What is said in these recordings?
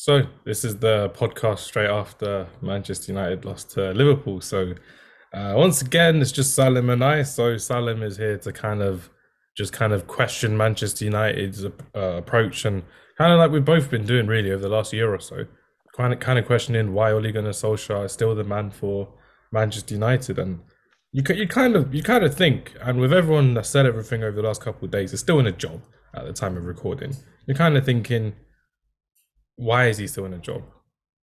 So this is the podcast straight after Manchester United lost to Liverpool. So uh, once again, it's just Salim and I. So Salim is here to kind of just kind of question Manchester United's uh, approach and kind of like we've both been doing really over the last year or so, kind of kind of questioning why Ole Gunnar Solskjaer is still the man for Manchester United. And you you kind of you kind of think, and with everyone that said everything over the last couple of days, is still in a job at the time of recording. You're kind of thinking why is he still in a job?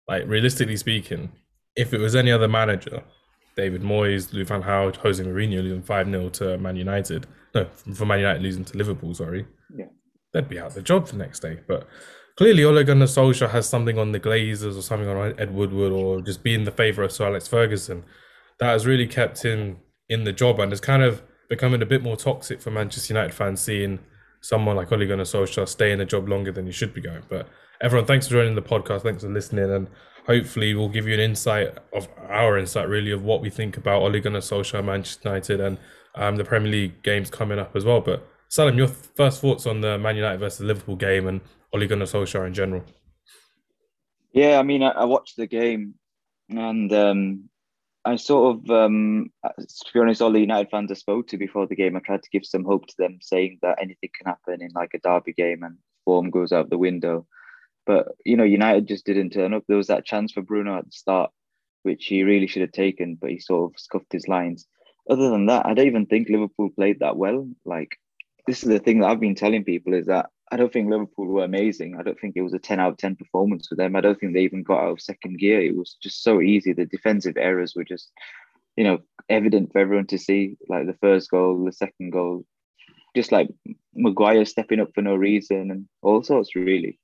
Like realistically speaking, if it was any other manager, David Moyes, Louis van Gaal, Jose Mourinho losing five 0 to Man United, no, for Man United losing to Liverpool, sorry, yeah, they'd be out the job the next day. But clearly, Ole Gunnar Solskjaer has something on the Glazers or something on Ed Woodward or just being the favourite of Sir Alex Ferguson that has really kept him in the job and is kind of becoming a bit more toxic for Manchester United fans seeing someone like Ole Gunnar Solskjaer stay in a job longer than he should be going. But everyone, thanks for joining the podcast. Thanks for listening, and hopefully we'll give you an insight of our insight, really, of what we think about Ole Gunnar Solskjaer, Manchester United, and um, the Premier League games coming up as well. But Salim, your first thoughts on the Man United versus Liverpool game and Ole Gunnar Solskjaer in general? Yeah, I mean, I, I watched the game, and um, I sort of, um, to be honest, all the United fans I spoke to before the game, I tried to give some hope to them, saying that anything can happen in like a derby game and form goes out the window. But you know, United just didn't turn up. There was that chance for Bruno at the start, which he really should have taken, but he sort of scuffed his lines. Other than that, I don't even think Liverpool played that well. Like this is the thing that I've been telling people is that I don't think Liverpool were amazing. I don't think it was a 10 out of 10 performance for them. I don't think they even got out of second gear. It was just so easy. The defensive errors were just, you know, evident for everyone to see. Like the first goal, the second goal, just like Maguire stepping up for no reason and all sorts, really.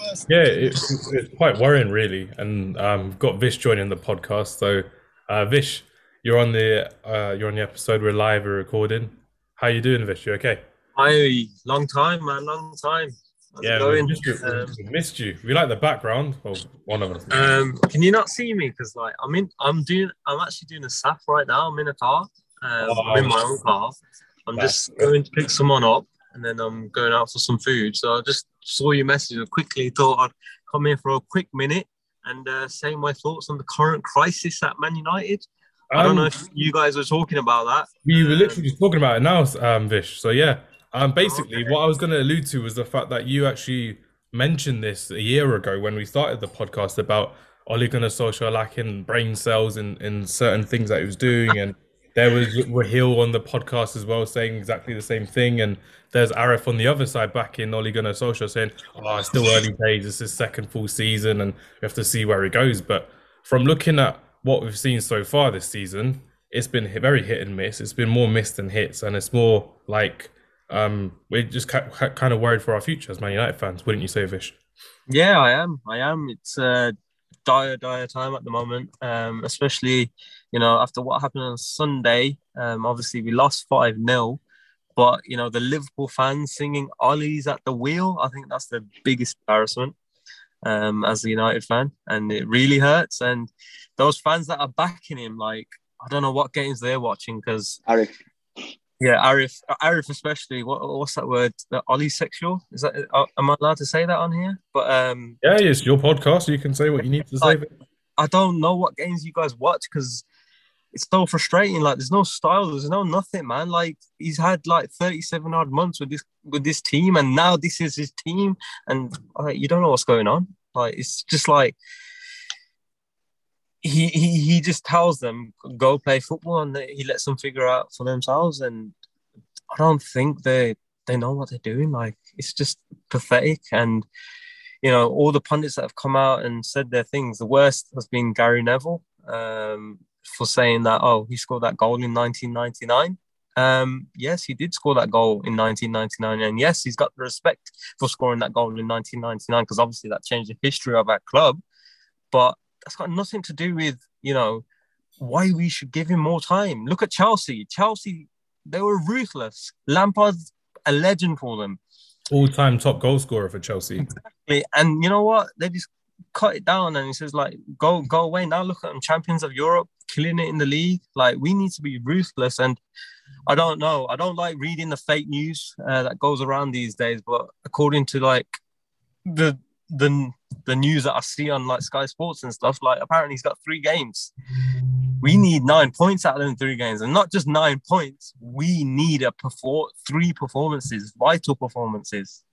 Yeah, it's, it's quite worrying, really. And um, got Vish joining the podcast. So, uh, Vish, you're on the uh, you're on the episode. We're live. We're recording. How you doing, Vish? You okay? Hi, long time, man. Long time. How's yeah, we missed, you. Um, we missed you. We like the background. Well, one of us. Um, can you not see me? Because like I'm in. I'm doing. I'm actually doing a SAF right now. I'm in a car. Um, oh, I'm in my own car. I'm just going to pick someone up and then I'm going out for some food. So I just saw your message and quickly thought I'd come in for a quick minute and uh, say my thoughts on the current crisis at Man United. Um, I don't know um, if you guys were talking about that. We were literally just talking about it now, um, Vish. So yeah, um, basically okay. what I was going to allude to was the fact that you actually mentioned this a year ago when we started the podcast about Ole Gunnar Solskjaer lacking brain cells in, in certain things that he was doing and there was Raheel on the podcast as well saying exactly the same thing. And there's Arif on the other side back in Ole Gunnar saying, oh, it's still early days. This is second full season and we have to see where he goes. But from looking at what we've seen so far this season, it's been very hit and miss. It's been more missed than hits. And it's more like um, we're just kind of worried for our future as Man United fans, wouldn't you say, Vish? Yeah, I am. I am. It's a dire, dire time at the moment, um, especially, you know, after what happened on Sunday. Um, obviously, we lost 5 0, but, you know, the Liverpool fans singing Ollie's at the wheel, I think that's the biggest embarrassment um, as a United fan. And it really hurts. And those fans that are backing him, like, I don't know what games they're watching because. Arif. Yeah, Arif, Arif especially. What, what's that word? The Ollie sexual? Is that? Uh, am I allowed to say that on here? But um, yeah, it's your podcast. So You can say what you need to say. I don't know what games you guys watch because it's so frustrating. Like, there's no style, there's no nothing, man. Like, he's had like 37 odd months with this with this team, and now this is his team, and you don't know what's going on. Like, it's just like he, he he just tells them go play football and he lets them figure out for themselves and I don't think they they know what they're doing like it's just pathetic and you know all the pundits that have come out and said their things the worst has been Gary Neville um, for saying that oh he scored that goal in 1999 um, yes he did score that goal in 1999 and yes he's got the respect for scoring that goal in 1999 because obviously that changed the history of our club but that's got nothing to do with you know why we should give him more time. Look at Chelsea. Chelsea, they were ruthless. Lampard's a legend for them. All-time top goal scorer for Chelsea. Exactly. And you know what? They just cut it down and he says like go go away now look at them champions of europe killing it in the league like we need to be ruthless and i don't know i don't like reading the fake news uh, that goes around these days but according to like the the the news that I see on like Sky Sports and stuff, like apparently he's got three games. We need nine points out of them three games, and not just nine points. We need a perform three performances, vital performances.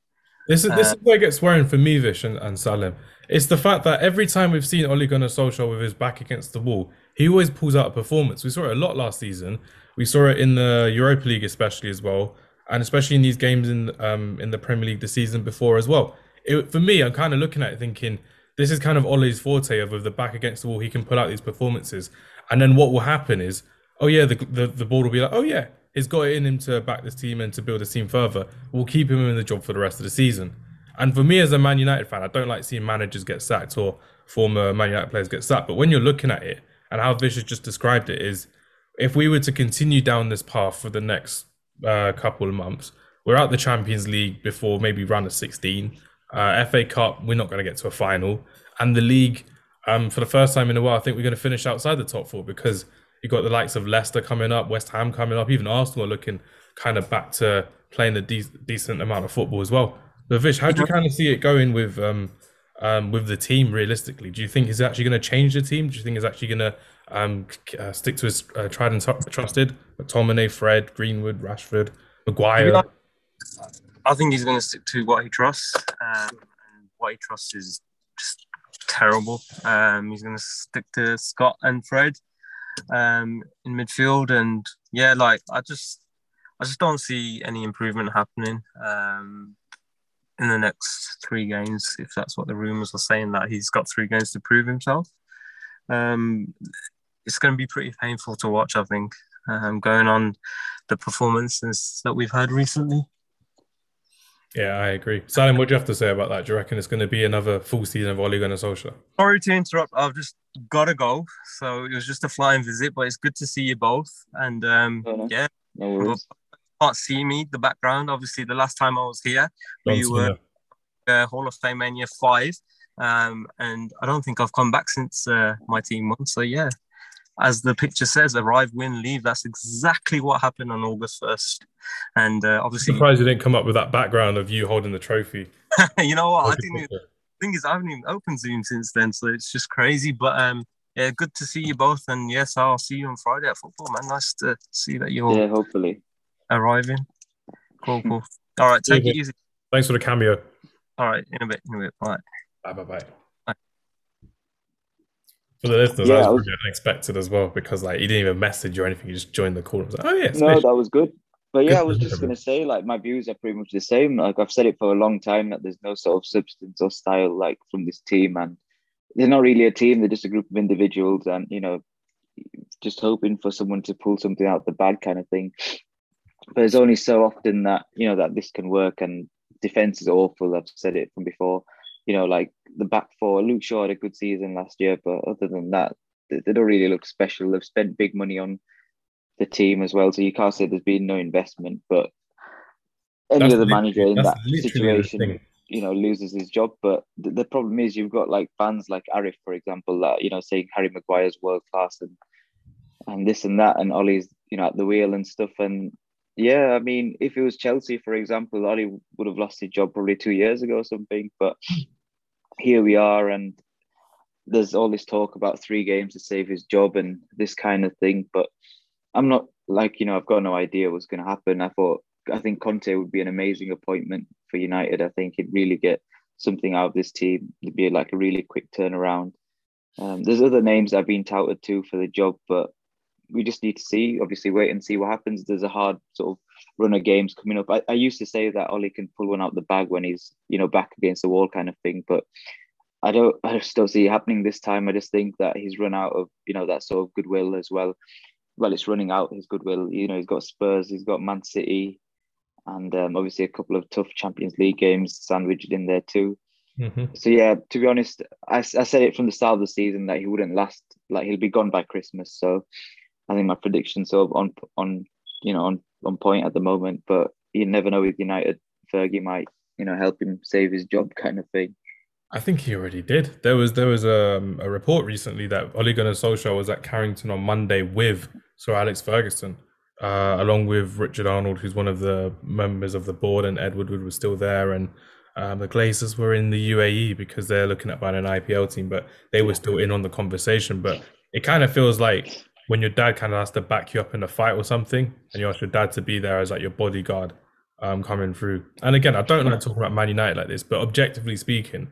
This is this uh, is where it gets worrying for me, Vish and, and Salim. It's the fact that every time we've seen Ole Gunnar Solskjaer with his back against the wall, he always pulls out a performance. We saw it a lot last season. We saw it in the Europa League, especially as well, and especially in these games in um in the Premier League the season before as well. It, for me, I'm kind of looking at it thinking this is kind of Ole's forte of with the back against the wall, he can pull out these performances, and then what will happen is, oh yeah, the the, the board will be like, oh yeah, he's got it in him to back this team and to build this team further. We'll keep him in the job for the rest of the season. And for me as a Man United fan, I don't like seeing managers get sacked or former Man United players get sacked. But when you're looking at it and how Vish has just described it is, if we were to continue down this path for the next uh, couple of months, we're out the Champions League before maybe round of 16. Uh, FA Cup, we're not going to get to a final. And the league, um, for the first time in a while, I think we're going to finish outside the top four because You've got the likes of Leicester coming up, West Ham coming up, even Arsenal are looking kind of back to playing a de- decent amount of football as well. But Vish, how do you kind of see it going with um, um, with the team realistically? Do you think he's actually going to change the team? Do you think he's actually going to um, uh, stick to his uh, tried and t- trusted McTominay, Fred, Greenwood, Rashford, Maguire? I think he's going to stick to what he trusts, um, and what he trusts is just terrible. Um, he's going to stick to Scott and Fred um, in midfield, and yeah, like I just I just don't see any improvement happening um, in the next three games. If that's what the rumors are saying, that he's got three games to prove himself. Um, it's going to be pretty painful to watch. I think um, going on the performances that we've had recently. Yeah, I agree. Salim, what do you have to say about that? Do you reckon it's going to be another full season of Ole Gunnar Solskjaer? Sorry to interrupt. I've just got to go. So it was just a flying visit, but it's good to see you both. And um, yeah, no can't see me, the background. Obviously, the last time I was here, Don't we were uh, Hall of Fame Mania 5. Um, and I don't think I've come back since uh, my team won. So yeah, as the picture says, arrive, win, leave. That's exactly what happened on August 1st. And uh, obviously, I'm surprised you didn't come up with that background of you holding the trophy. you know what? I didn't. The thing is, I haven't even opened Zoom since then, so it's just crazy. But um, yeah, good to see you both. And yes, I'll see you on Friday at football, man. Nice to see that you're yeah, hopefully arriving. Cool, cool. All right, take it easy. Thanks for the cameo. All right, in a bit, in a bit. Bye. Bye, bye, bye. For the listeners, yeah, that was, was unexpected as well because like he didn't even message or anything. He just joined the call. I was like, oh yeah, no, that was good. But yeah, I was just gonna say like my views are pretty much the same. Like I've said it for a long time that there's no sort of substance or style like from this team, and they're not really a team. They're just a group of individuals, and you know, just hoping for someone to pull something out the bag kind of thing. But it's only so often that you know that this can work, and defense is awful. I've said it from before you know, like the back four. Luke Shaw had a good season last year, but other than that, they, they don't really look special. They've spent big money on the team as well, so you can't say there's been no investment. But any that's other manager in that situation, you know, loses his job. But the, the, problem is, you've got like fans like Arif, for example, that you know saying Harry Maguire's world class and and this and that, and ollie's you know at the wheel and stuff. And yeah, I mean, if it was Chelsea, for example, Ole would have lost his job probably two years ago or something. But here we are, and there's all this talk about three games to save his job and this kind of thing. But I'm not like, you know, I've got no idea what's going to happen. I thought, I think Conte would be an amazing appointment for United. I think he'd really get something out of this team. It'd be like a really quick turnaround. Um, there's other names that have been touted too for the job, but we just need to see, obviously, wait and see what happens. There's a hard sort of run of games coming up. I, I used to say that Ole can pull one out the bag when he's, you know, back against the wall kind of thing, but I don't I just don't see it happening this time. I just think that he's run out of, you know, that sort of goodwill as well. Well, it's running out his goodwill. You know, he's got Spurs, he's got Man City, and um, obviously a couple of tough Champions League games sandwiched in there too. Mm-hmm. So yeah, to be honest, I, I said it from the start of the season that he wouldn't last. Like he'll be gone by Christmas. So I think my predictions of on on you know on on point at the moment. But you never know with United. Fergie might you know help him save his job kind of thing. I think he already did. There was there was a, um, a report recently that Ole Gunnar Solskjaer was at Carrington on Monday with Sir Alex Ferguson, uh, along with Richard Arnold, who's one of the members of the board, and Ed Woodward was still there, and Um, the Glazers were in the UAE because they're looking at buying an IPL team, but they were still in on the conversation. But it kind of feels like when your dad kind of has to back you up in a fight or something, and you ask your dad to be there as like your bodyguard um, coming through. And again, I don't like talking about Man United like this, but objectively speaking,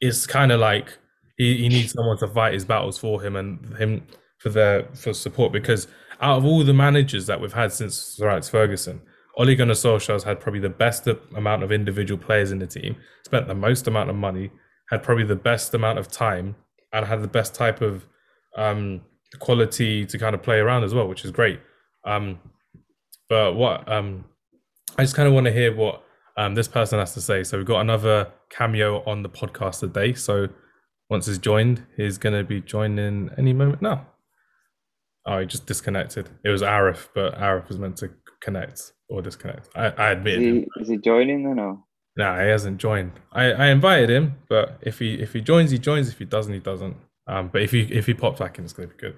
it's kind of like he, he needs someone to fight his battles for him and him for their for support because out of all the managers that we've had since Sir Alex Ferguson, Ole Gunnar Solskjaer has had probably the best amount of individual players in the team, spent the most amount of money, had probably the best amount of time, and had the best type of um, quality to kind of play around as well, which is great. Um, but what um, I just kind of want to hear what um, this person has to say. So we've got another cameo on the podcast today. So once he's joined, he's going to be joining any moment now. Oh, he just disconnected. It was Arif, but Arif was meant to connect or disconnect. I, I admit. Is he, is he joining or no? Nah, he hasn't joined. I, I invited him, but if he if he joins, he joins. If he doesn't, he doesn't. Um, but if he if he pops back in, it's gonna be good.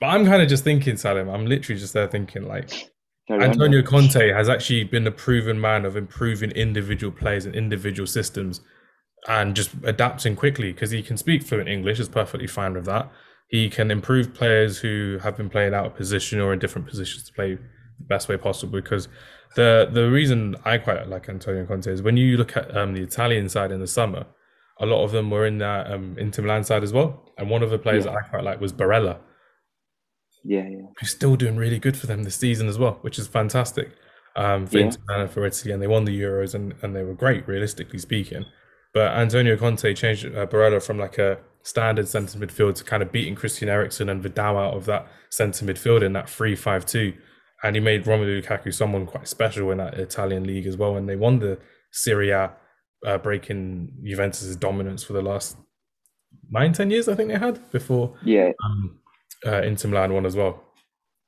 But I'm kind of just thinking, Salim. I'm literally just there thinking, like, Antonio Conte has actually been a proven man of improving individual players and individual systems, and just adapting quickly because he can speak fluent English. Is perfectly fine with that. He can improve players who have been playing out of position or in different positions to play the best way possible. Because the the reason I quite like Antonio Conte is when you look at um, the Italian side in the summer, a lot of them were in that um, Inter Milan side as well. And one of the players yeah. that I quite like was Barella. Yeah, yeah. Who's still doing really good for them this season as well, which is fantastic. Um, for yeah. Inter Milan for Italy, and they won the Euros, and, and they were great, realistically speaking. But Antonio Conte changed uh, Barella from like a standard centre midfield to kind of beating Christian Eriksen and Vidal out of that centre midfield in that 3 5 2. And he made Romelu Lukaku someone quite special in that Italian league as well. And they won the Serie A, uh, breaking Juventus' dominance for the last nine, ten years, I think they had before. Yeah. Um, uh, Inter Milan won as well,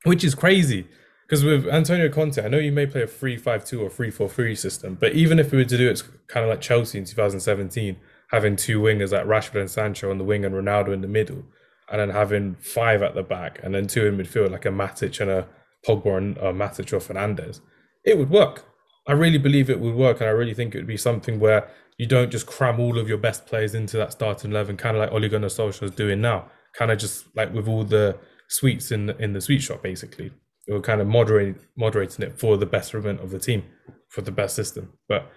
which is crazy. Because with Antonio Conte, I know you may play a 3 5 2 or 3 4 3 system, but even if we were to do it it's kind of like Chelsea in 2017, having two wingers like Rashford and Sancho on the wing and Ronaldo in the middle, and then having five at the back and then two in midfield like a Matic and a Pogba and a Matic or Fernandes, it would work. I really believe it would work, and I really think it would be something where you don't just cram all of your best players into that starting eleven, kind of like Ole Gunnar Solskjaer is doing now, kind of just like with all the sweets in the, in the sweet shop, basically. It will kind of moderate moderating it for the betterment of the team, for the best system. But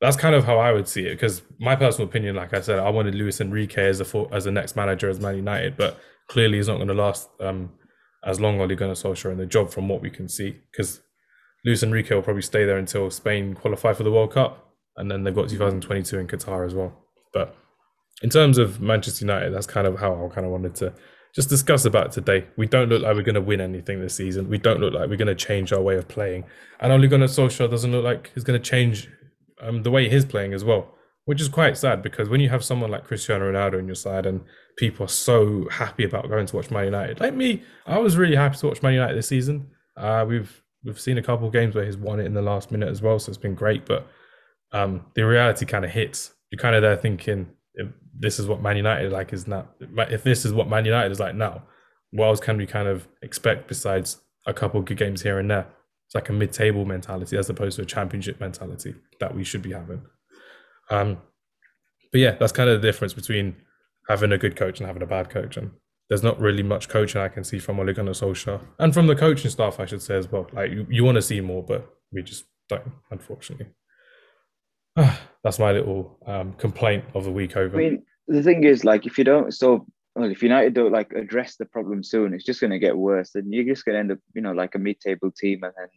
that's kind of how I would see it. Because my personal opinion, like I said, I wanted Luis Enrique as a as the next manager as Man United, but clearly he's not going to last um, as long. Ole Gunnar Solskjaer in the job, from what we can see, because Luis Enrique will probably stay there until Spain qualify for the World Cup, and then they've got 2022 in Qatar as well. But in terms of Manchester United, that's kind of how I kind of wanted to just discuss about today. We don't look like we're going to win anything this season. We don't look like we're going to change our way of playing. And Ole Gunnar Solskjaer doesn't look like he's going to change um, the way he's playing as well, which is quite sad because when you have someone like Cristiano Ronaldo on your side and people are so happy about going to watch Man United, like me, I was really happy to watch Man United this season. Uh, we've we've seen a couple of games where he's won it in the last minute as well, so it's been great. But um, the reality kind of hits. You're kind of there thinking, if this is what Man United like is now. If this is what Man United is like now, what else can we kind of expect besides a couple good games here and there? It's like a mid-table mentality as opposed to a championship mentality that we should be having. Um, but yeah, that's kind of the difference between having a good coach and having a bad coach. And there's not really much coaching I can see from Ole Gunnar Solskjaer and from the coaching staff, I should say as well. Like you, you want to see more, but we just don't, unfortunately. that's my little um, complaint of the week over. I mean, the thing is, like, if you don't, so well, if United don't like address the problem soon, it's just going to get worse. And you're just going to end up, you know, like a mid-table team, and then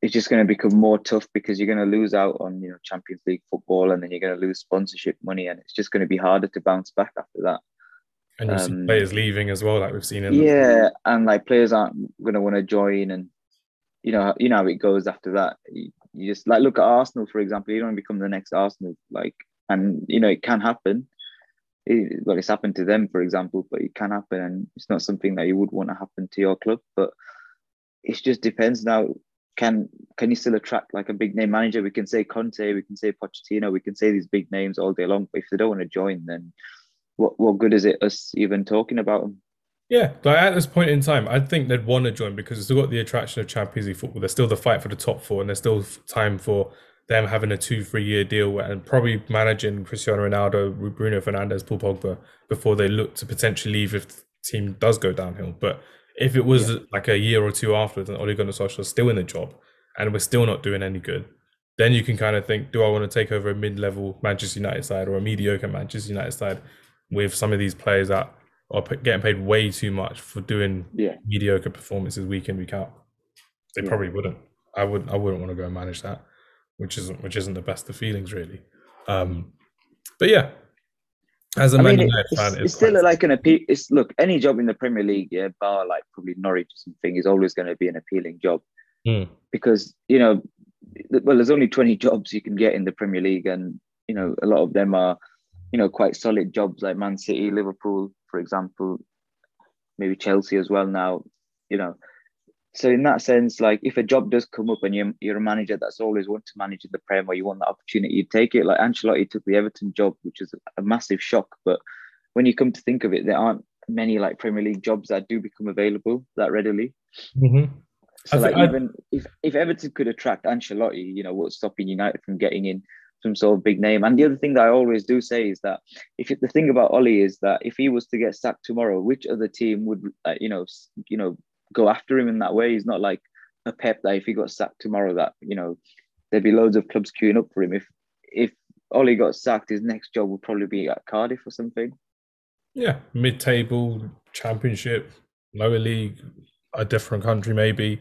it's just going to become more tough because you're going to lose out on, you know, Champions League football, and then you're going to lose sponsorship money, and it's just going to be harder to bounce back after that. And you um, see players leaving as well, like we've seen in. Yeah, the- and like players aren't going to want to join, and you know, you know how it goes after that. You, you just like look at Arsenal, for example. You don't become the next Arsenal, like, and you know it can happen it, well, it's happened to them, for example, but it can happen, and it's not something that you would want to happen to your club. But it just depends now. Can can you still attract like a big name manager? We can say Conte, we can say Pochettino, we can say these big names all day long. But if they don't want to join, then what what good is it us even talking about them? Yeah, like at this point in time, I think they'd want to join because it's still got the attraction of Champions League football. There's still the fight for the top four, and there's still time for them having a two, three year deal and probably managing Cristiano Ronaldo, Bruno Fernandes, Paul Pogba before they look to potentially leave if the team does go downhill. But if it was yeah. like a year or two after, and Ole Gunnar Solskjaer is still in the job and we're still not doing any good, then you can kind of think, do I want to take over a mid level Manchester United side or a mediocre Manchester United side with some of these players that are getting paid way too much for doing yeah. mediocre performances week in, week out? They yeah. probably wouldn't. I would I wouldn't want to go and manage that, which isn't which isn't the best of feelings really. Um, but yeah, as a I Man mean, United it's, fan, it's, it's still like an appeal. It's look any job in the Premier League, yeah, bar like probably Norwich or something, is always going to be an appealing job mm. because you know, well, there's only 20 jobs you can get in the Premier League, and you know, a lot of them are, you know, quite solid jobs like Man City, Liverpool, for example, maybe Chelsea as well now. You know, so in that sense, like if a job does come up and you're, you're a manager that's always want to manage in the Prem or you want the opportunity, you take it. Like Ancelotti took the Everton job, which is a massive shock. But when you come to think of it, there aren't many like Premier League jobs that do become available that readily. Mm-hmm. So like even if, if Everton could attract Ancelotti, you know, what's stopping United from getting in some sort of big name? And the other thing that I always do say is that if the thing about Ollie is that if he was to get sacked tomorrow, which other team would, uh, you know, you know, go after him in that way. He's not like a Pep that if he got sacked tomorrow, that you know there'd be loads of clubs queuing up for him. If if Ollie got sacked, his next job would probably be at Cardiff or something. Yeah, mid-table, championship, lower league, a different country maybe.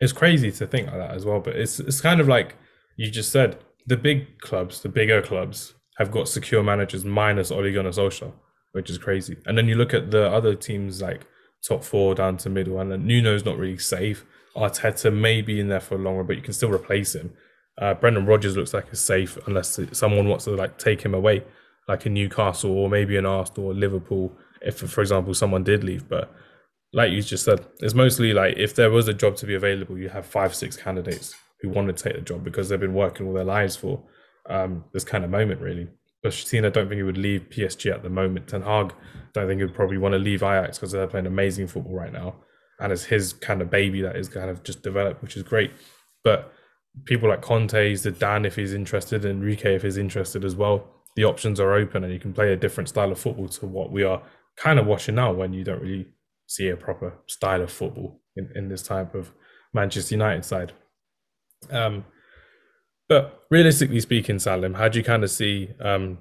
It's crazy to think like that as well, but it's it's kind of like you just said. The big clubs, the bigger clubs, have got secure managers minus Ole Gunnar Solskjaer, which is crazy. And then you look at the other teams like top four down to middle, and then Nuno's not really safe. Arteta may be in there for a longer, but you can still replace him. Uh, Brendan Rodgers looks like he's safe unless someone wants to like take him away, like in Newcastle or maybe in Arsenal or Liverpool. If, for example, someone did leave, but like you just said, it's mostly like if there was a job to be available, you have five, six candidates who want to take the job because they've been working all their lives for um, this kind of moment, really. Pochettino, I don't think he would leave PSG at the moment. Ten Hag, don't think he'd probably want to leave Ajax because they're playing amazing football right now, and it's his kind of baby that is kind of just developed, which is great. But people like Conte, Dan if he's interested, and Enrique if he's interested as well. The options are open, and you can play a different style of football to what we are kind of watching now, when you don't really see a proper style of football in, in this type of Manchester United side. Um, but realistically speaking, Salim, how do you kind of see um,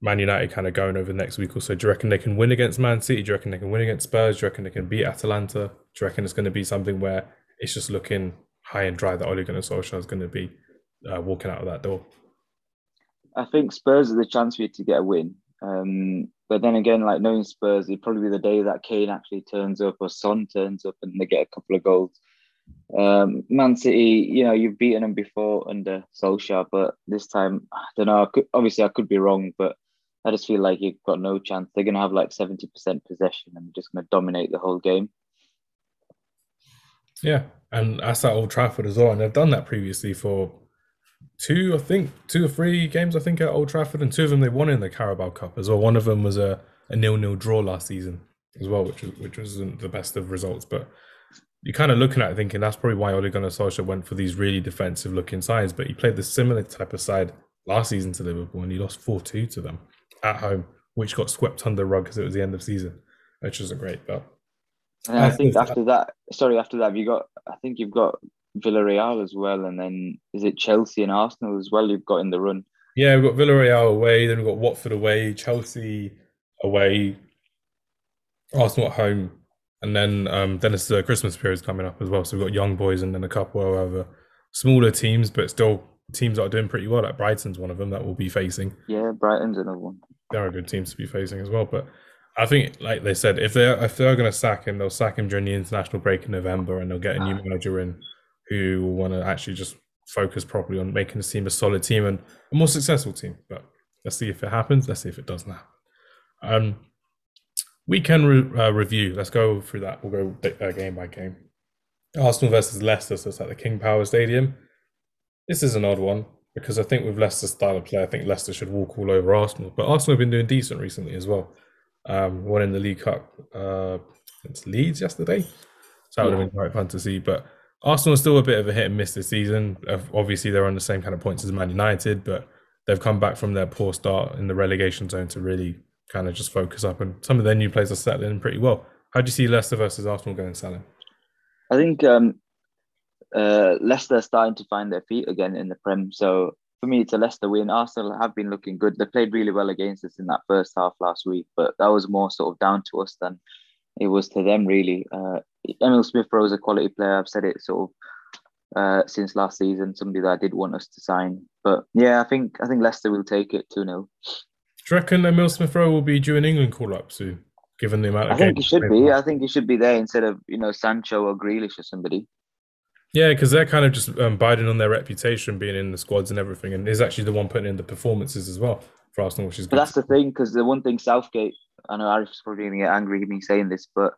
Man United kind of going over the next week or so? Do you reckon they can win against Man City? Do you reckon they can win against Spurs? Do you reckon they can beat Atalanta? Do you reckon it's going to be something where it's just looking high and dry that Ole Gunnar Solskjaer is going to be uh, walking out of that door? I think Spurs are the chance for you to get a win. Um, but then again, like knowing Spurs, it'd probably be the day that Kane actually turns up or Son turns up and they get a couple of goals. Um, Man City, you know, you've beaten them before under Solskjaer, but this time, I don't know. I could, obviously, I could be wrong, but I just feel like you've got no chance. They're going to have like 70% possession and just going to dominate the whole game. Yeah, and that's at Old Trafford as well. And they've done that previously for two, I think, two or three games, I think, at Old Trafford. And two of them they won in the Carabao Cup as well. One of them was a, a nil nil draw last season as well, which was, which wasn't the best of results. But you're kind of looking at it thinking that's probably why Ole Gunnar Solskjaer went for these really defensive looking sides. But he played the similar type of side last season to Liverpool and he lost 4 2 to them at home, which got swept under the rug because it was the end of season, which wasn't great. But and I, think after that, sorry, after that, you got, I think you've got Villarreal as well. And then is it Chelsea and Arsenal as well? You've got in the run. Yeah, we've got Villarreal away, then we've got Watford away, Chelsea away, Arsenal at home, and then um, then it's the Christmas period coming up as well. So we've got young boys and then a couple of other smaller teams, but still teams that are doing pretty well. Like Brighton's one of them that we'll be facing. Yeah, Brighton's another one. They're a good teams to be facing as well. But I think, like they said, if they're if they're going to sack him, they'll sack him during the international break in November, and they'll get a new manager in who will want to actually just focus properly on making the team a solid team and a more successful team. But let's see if it happens. Let's see if it doesn't happen. Um, Weekend re- uh, review. Let's go through that. We'll go uh, game by game. Arsenal versus Leicester. So it's at the King Power Stadium. This is an odd one because I think with Leicester's style of play, I think Leicester should walk all over Arsenal. But Arsenal have been doing decent recently as well. Um, won in the League Cup uh, against Leeds yesterday. So that would have been quite fun to see. But Arsenal are still a bit of a hit and miss this season. Obviously, they're on the same kind of points as Man United, but they've come back from their poor start in the relegation zone to really kind of just focus up. And some of their new players are settling in pretty well. How do you see Leicester versus Arsenal going, Salim? I think um, uh, Leicester are starting to find their feet again in the Prem. So for me, it's a Leicester win. Arsenal have been looking good. They played really well against us in that first half last week, but that was more sort of down to us than it was to them, really. Uh, Emil Smith Rowe is a quality player. I've said it sort of uh, since last season, somebody that I did want us to sign. But yeah, I think I think Leicester will take it 2 0. Do you reckon Emil Smith Rowe will be due an England call up soon, given the amount of I think he should be. I think he should be there instead of, you know, Sancho or Grealish or somebody. Yeah, because they're kind of just um, biding on their reputation being in the squads and everything, and is actually the one putting in the performances as well for Arsenal, which is good. But that's the thing, because the one thing Southgate, I know Arif's probably going to get angry at me saying this, but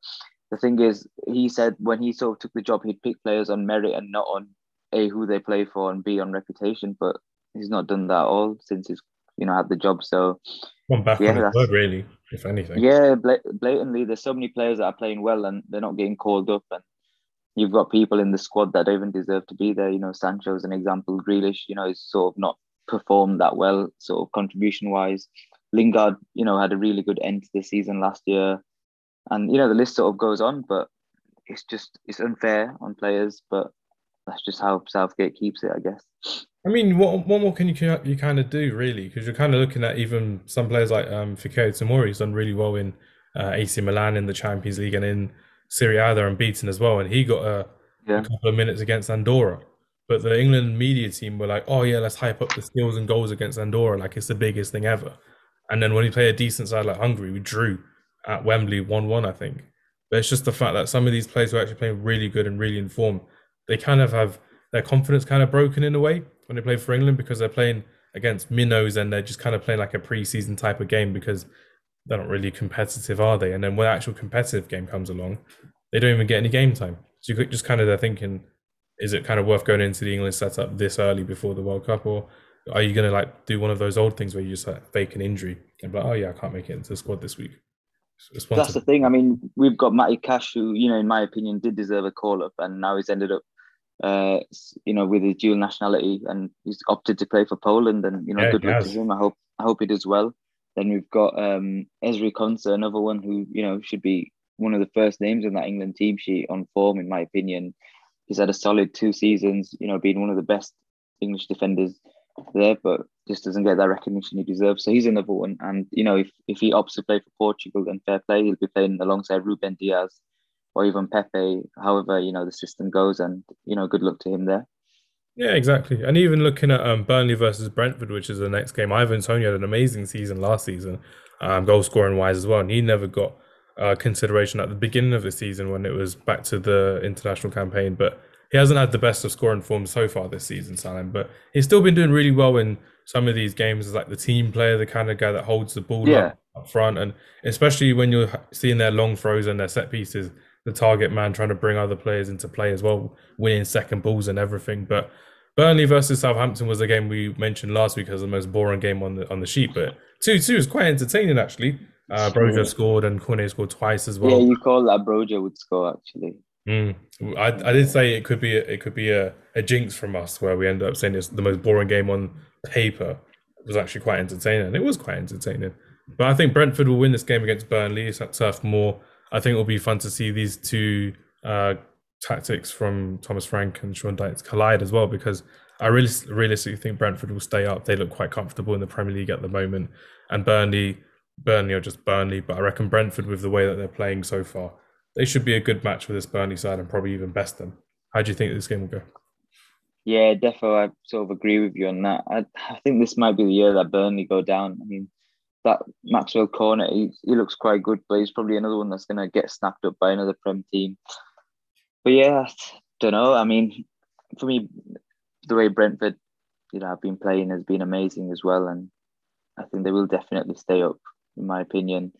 the thing is, he said when he sort of took the job, he'd pick players on merit and not on a who they play for and b on reputation. But he's not done that all since he's you know had the job. So one back yeah, on his word, really, if anything. Yeah, blatantly, there's so many players that are playing well and they're not getting called up, and you've got people in the squad that don't even deserve to be there. You know, Sancho's an example. Grealish, you know, is sort of not performed that well, sort of contribution wise. Lingard, you know, had a really good end to the season last year, and you know the list sort of goes on. But it's just it's unfair on players, but that's just how Southgate keeps it, I guess. I mean, what what more can you you kind of do really? Because you're kind of looking at even some players like um, Fikayo Tomori, who's done really well in uh, AC Milan in the Champions League and in Serie A they're unbeaten as well, and he got a, yeah. a couple of minutes against Andorra. But the England media team were like, "Oh yeah, let's hype up the skills and goals against Andorra like it's the biggest thing ever." And then when we play a decent side like Hungary, we drew at Wembley one-one, I think. But it's just the fact that some of these players who are actually playing really good and really in form, they kind of have their confidence kind of broken in a way when they play for England because they're playing against minnows and they're just kind of playing like a pre-season type of game because they're not really competitive, are they? And then when the actual competitive game comes along, they don't even get any game time. So you just kind of they're thinking, is it kind of worth going into the England setup this early before the World Cup, or are you going to like do one of those old things where you just like fake an injury and be like, oh yeah, I can't make it into the squad this week? That's the thing. I mean, we've got Matty Cash, who you know, in my opinion, did deserve a call up, and now he's ended up, uh, you know, with his dual nationality, and he's opted to play for Poland, and you know, yeah, good luck to him. I hope I hope he does well. Then we've got um, Ezri Konsa, another one who you know should be one of the first names on that England team sheet on form, in my opinion. He's had a solid two seasons, you know, being one of the best English defenders there, but just doesn't get that recognition he deserves. So he's another one. And you know, if, if he opts to play for Portugal, then fair play. He'll be playing alongside Ruben Dias or even Pepe, however, you know, the system goes and you know, good luck to him there. Yeah, exactly. And even looking at um, Burnley versus Brentford, which is the next game, Ivan Toney had an amazing season last season, um, goal scoring wise as well. And he never got uh, consideration at the beginning of the season when it was back to the international campaign. But he hasn't had the best of scoring form so far this season, Salim. But he's still been doing really well in some of these games as like the team player, the kind of guy that holds the ball yeah. up, up front. And especially when you're seeing their long throws and their set pieces, the target man trying to bring other players into play as well, winning second balls and everything. But Burnley versus Southampton was a game we mentioned last week as the most boring game on the on the sheet, but two two is quite entertaining actually. Uh, Broja scored and Cornet scored twice as well. Yeah, you call that Broja would score actually. Mm. I, I did say it could be a, it could be a, a jinx from us where we end up saying it's the most boring game on paper. It was actually quite entertaining. And it was quite entertaining. But I think Brentford will win this game against Burnley. It's at Turf Moor. I think it'll be fun to see these two uh, tactics from Thomas Frank and Sean Dyche collide as well because I really realistically think Brentford will stay up. They look quite comfortable in the Premier League at the moment, and Burnley, Burnley are just Burnley. But I reckon Brentford, with the way that they're playing so far, they should be a good match for this Burnley side and probably even best them. How do you think this game will go? Yeah, definitely. I sort of agree with you on that. I, I think this might be the year that Burnley go down. I mean, that Maxwel Cornet, he, he looks quite good, but he's probably another one that's going to get snapped up by another Prem team but yeah, I don't know. I mean, for me, the way Brentford, you know, have been playing has been amazing as well, and I think they will definitely stay up, in my opinion.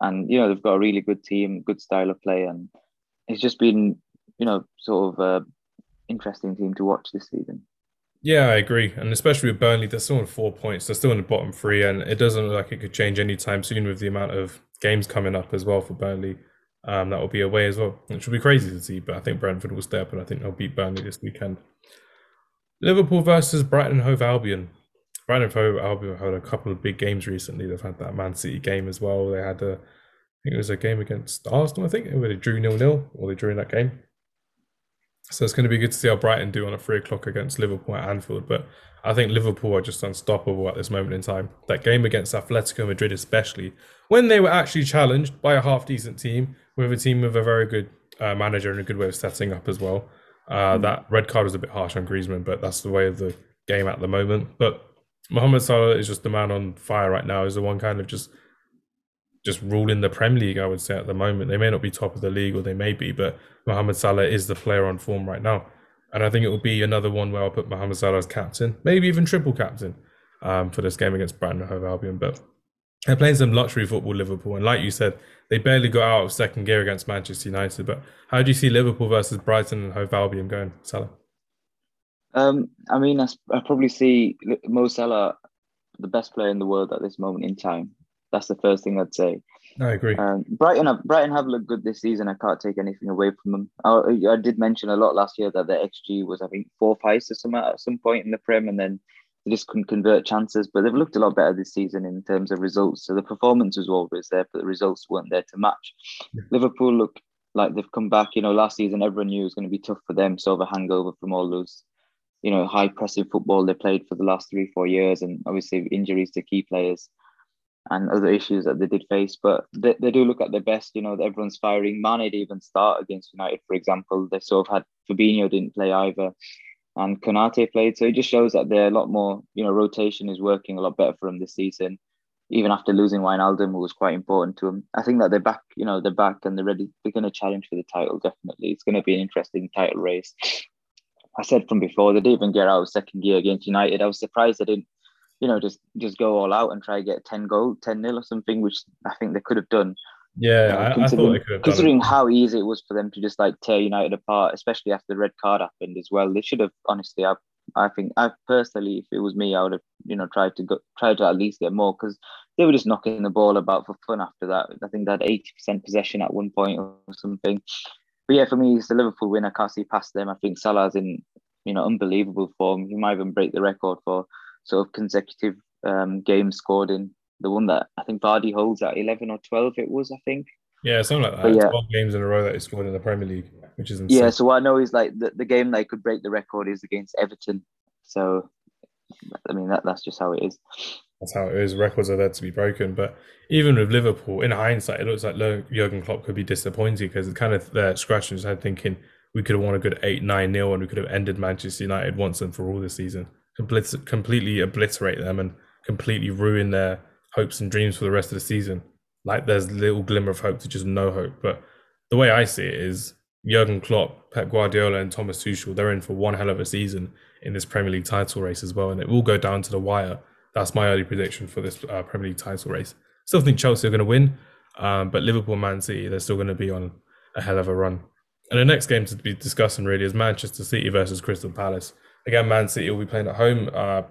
And you know, they've got a really good team, good style of play, and it's just been, you know, sort of a interesting team to watch this season. Yeah, I agree, and especially with Burnley, they're still on four points. They're still in the bottom three, and it doesn't look like it could change anytime soon with the amount of games coming up as well for Burnley. Um, that will be away as well, which will be crazy to see. But I think Brentford will step, and I think they'll beat Burnley this weekend. Liverpool versus Brighton Hove Albion. Brighton Hove Albion had a couple of big games recently. They've had that Man City game as well. They had a, I think it was a game against Arsenal. I think where they drew nil nil, or they drew in that game. So it's going to be good to see how Brighton do on a three o'clock against Liverpool at Anfield. But I think Liverpool are just unstoppable at this moment in time. That game against Atletico Madrid, especially when they were actually challenged by a half decent team with a team with a very good uh, manager and a good way of setting up as well. Uh, mm. That red card was a bit harsh on Griezmann, but that's the way of the game at the moment. But Mohamed Salah is just the man on fire right now. Is the one kind of just just ruling the Premier League, I would say, at the moment. They may not be top of the league, or they may be, but Mohamed Salah is the player on form right now. And I think it will be another one where I'll put Mohamed Salah as captain, maybe even triple captain um, for this game against Brighton Hove Albion. But they're playing some luxury football, Liverpool. And like you said, they barely got out of second gear against Manchester United. But how do you see Liverpool versus Brighton and Hove Albion going, Salah? Um, I mean, I, I probably see Mo Salah the best player in the world at this moment in time. That's the first thing I'd say. I agree. Um, Brighton, have, Brighton have looked good this season. I can't take anything away from them. I, I did mention a lot last year that their XG was, I think, four fives or some at some point in the Prem, and then they just couldn't convert chances. But they've looked a lot better this season in terms of results. So the performance was always there, but the results weren't there to match. Yeah. Liverpool look like they've come back. You know, last season everyone knew it was going to be tough for them, sort of a hangover from all those you know, high pressing football they played for the last three, four years, and obviously injuries to key players and other issues that they did face. But they, they do look at their best, you know, everyone's firing. Mane didn't even start against United, for example. They sort of had Fabinho didn't play either, and Konate played. So it just shows that they're a lot more, you know, rotation is working a lot better for them this season. Even after losing Wijnaldum, who was quite important to them, I think that they're back. You know, they're back and they're ready. They're going to challenge for the title. Definitely, it's going to be an interesting title race. I said from before they didn't even get out of second gear against United. I was surprised they didn't, you know, just just go all out and try to get ten goal, ten nil or something, which I think they could have done. Yeah, uh, I, I, thought they could have considering how easy it was for them to just like tear United apart, especially after the red card happened as well. They should have honestly. I I think I personally, if it was me, I would have you know tried to go try to at least get more because they were just knocking the ball about for fun after that. I think they had eighty percent possession at one point or something but yeah, for me, it's the Liverpool win. I can't see past them. I think Salah's in you know unbelievable form. He might even break the record for sort of consecutive um, games scored in the one that I think Vardy holds at eleven or twelve. It was, I think. Yeah, something like that. yeah. Twelve games in a row that he scored in the Premier League, which is insane. Yeah, so what I know is like the, the game that could break the record is against Everton. So, I mean that that's just how it is that's how it is. Records are there to be broken. But even with Liverpool, in hindsight, it looks like Jurgen Klopp could be disappointed because it's kind of there scratching his head thinking we could have won a good 8 9 0 and we could have ended Manchester United once and for all this season. Compl- completely obliterate them and completely ruin their hopes and dreams for the rest of the season. Like there's little glimmer of hope to just no hope. But the way I see it is Jurgen Klopp, Pep Guardiola, and Thomas Tuchel, they're in for one hell of a season in this Premier League title race as well. And it will go down to the wire that's my early prediction for this uh, Premier League title race. Still think Chelsea are going to win, um, but Liverpool, Man City, they're still going to be on a hell of a run. And the next game to be discussing really is Manchester City versus Crystal Palace. Again, Man City will be playing at home. Uh,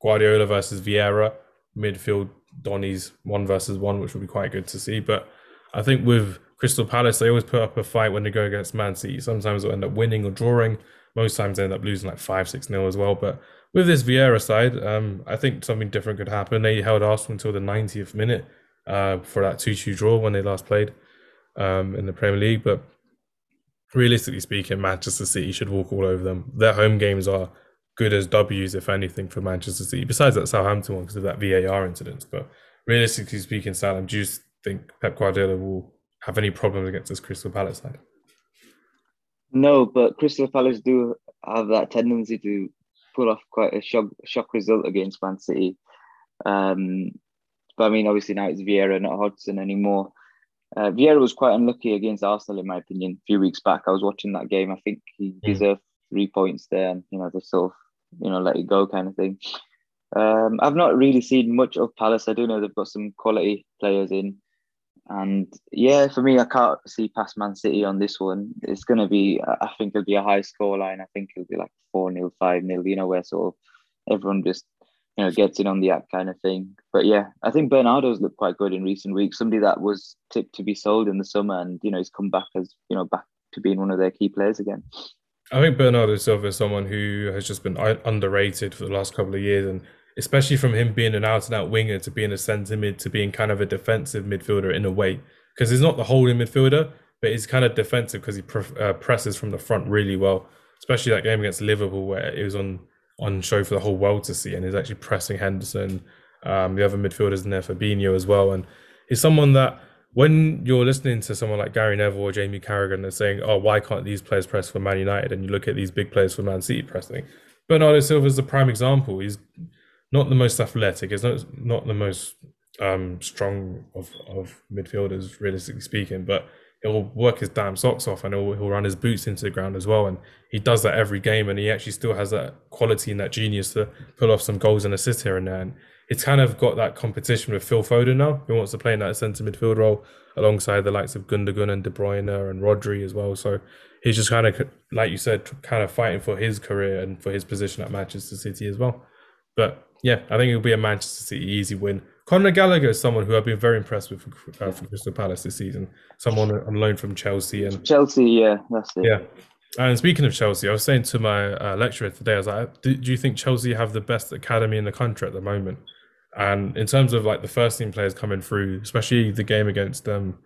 Guardiola versus Vieira, midfield Donny's one versus one, which will be quite good to see. But I think with Crystal Palace, they always put up a fight when they go against Man City. Sometimes they'll end up winning or drawing. Most times they end up losing like 5 6 0 as well. But with this Vieira side, um, I think something different could happen. They held Arsenal until the 90th minute uh, for that 2 2 draw when they last played um, in the Premier League. But realistically speaking, Manchester City should walk all over them. Their home games are good as W's, if anything, for Manchester City, besides that Southampton one because of that VAR incident. But realistically speaking, Salim, do you think Pep Guardiola will have any problems against this Crystal Palace side? No, but Crystal Palace do have that tendency to pull off quite a shock, shock result against Man City. Um, but I mean, obviously now it's Vieira, not Hodgson anymore. Uh, Vieira was quite unlucky against Arsenal, in my opinion. A few weeks back, I was watching that game. I think he mm. deserved three points there, and you know they sort of you know let it go kind of thing. Um, I've not really seen much of Palace. I do know they've got some quality players in. And yeah, for me, I can't see past Man City on this one. It's going to be, I think it'll be a high score line. I think it'll be like 4 0, 5 0, you know, where sort of everyone just you know, gets in on the act kind of thing. But yeah, I think Bernardo's looked quite good in recent weeks. Somebody that was tipped to be sold in the summer, and you know, he's come back as you know back to being one of their key players again. I think Bernardo Silva is someone who has just been underrated for the last couple of years, and especially from him being an out and out winger to being a centre mid to being kind of a defensive midfielder in a way, because he's not the holding midfielder, but he's kind of defensive because he uh, presses from the front really well. Especially that game against Liverpool where it was on on show for the whole world to see, and he's actually pressing Henderson, um, the other midfielders in there, Fabinho as well, and he's someone that when you're listening to someone like Gary Neville or Jamie Carragher they're saying, "Oh, why can't these players press for Man United?" and you look at these big players for Man City pressing, Bernardo Silva is the prime example. He's not the most athletic. He's not not the most um, strong of of midfielders, realistically speaking, but he'll work his damn socks off and he'll, he'll run his boots into the ground as well. And he does that every game. And he actually still has that quality and that genius to pull off some goals and assists here and there. And it's kind of got that competition with Phil Foden now, who wants to play in that centre midfield role alongside the likes of Gundogan and De Bruyne and Rodri as well. So he's just kind of, like you said, kind of fighting for his career and for his position at Manchester City as well. But yeah, I think it'll be a Manchester City easy win. Conor Gallagher is someone who I've been very impressed with for, uh, for Crystal Palace this season. Someone on loan from Chelsea and Chelsea, yeah, that's it. Yeah. And speaking of Chelsea, I was saying to my uh, lecturer today, I was like, do, do, you think Chelsea have the best academy in the country at the moment? And in terms of like the first team players coming through, especially the game against them, um,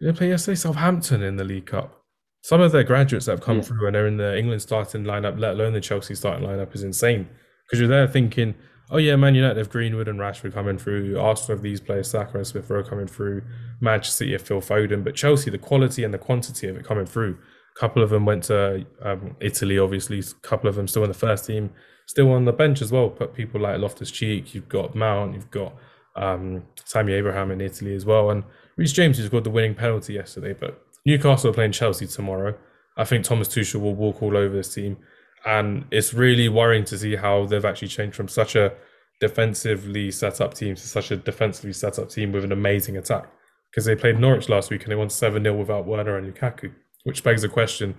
they play yesterday Southampton in the League Cup. Some of their graduates that have come yeah. through and they're in the England starting lineup, let alone the Chelsea starting lineup, is insane. Because you're there thinking, oh yeah, Man United have Greenwood and Rashford coming through. Arsenal have these players, Saka and Smith Rowe coming through. Manchester City have Phil Foden, but Chelsea, the quality and the quantity of it coming through. A couple of them went to um, Italy, obviously. A couple of them still in the first team, still on the bench as well. But people like Loftus Cheek, you've got Mount, you've got um, Tammy Abraham in Italy as well, and Reece James who scored the winning penalty yesterday. But Newcastle are playing Chelsea tomorrow. I think Thomas Tuchel will walk all over this team. And it's really worrying to see how they've actually changed from such a defensively set up team to such a defensively set up team with an amazing attack. Because they played Norwich last week and they won 7 0 without Werner and Lukaku, which begs the question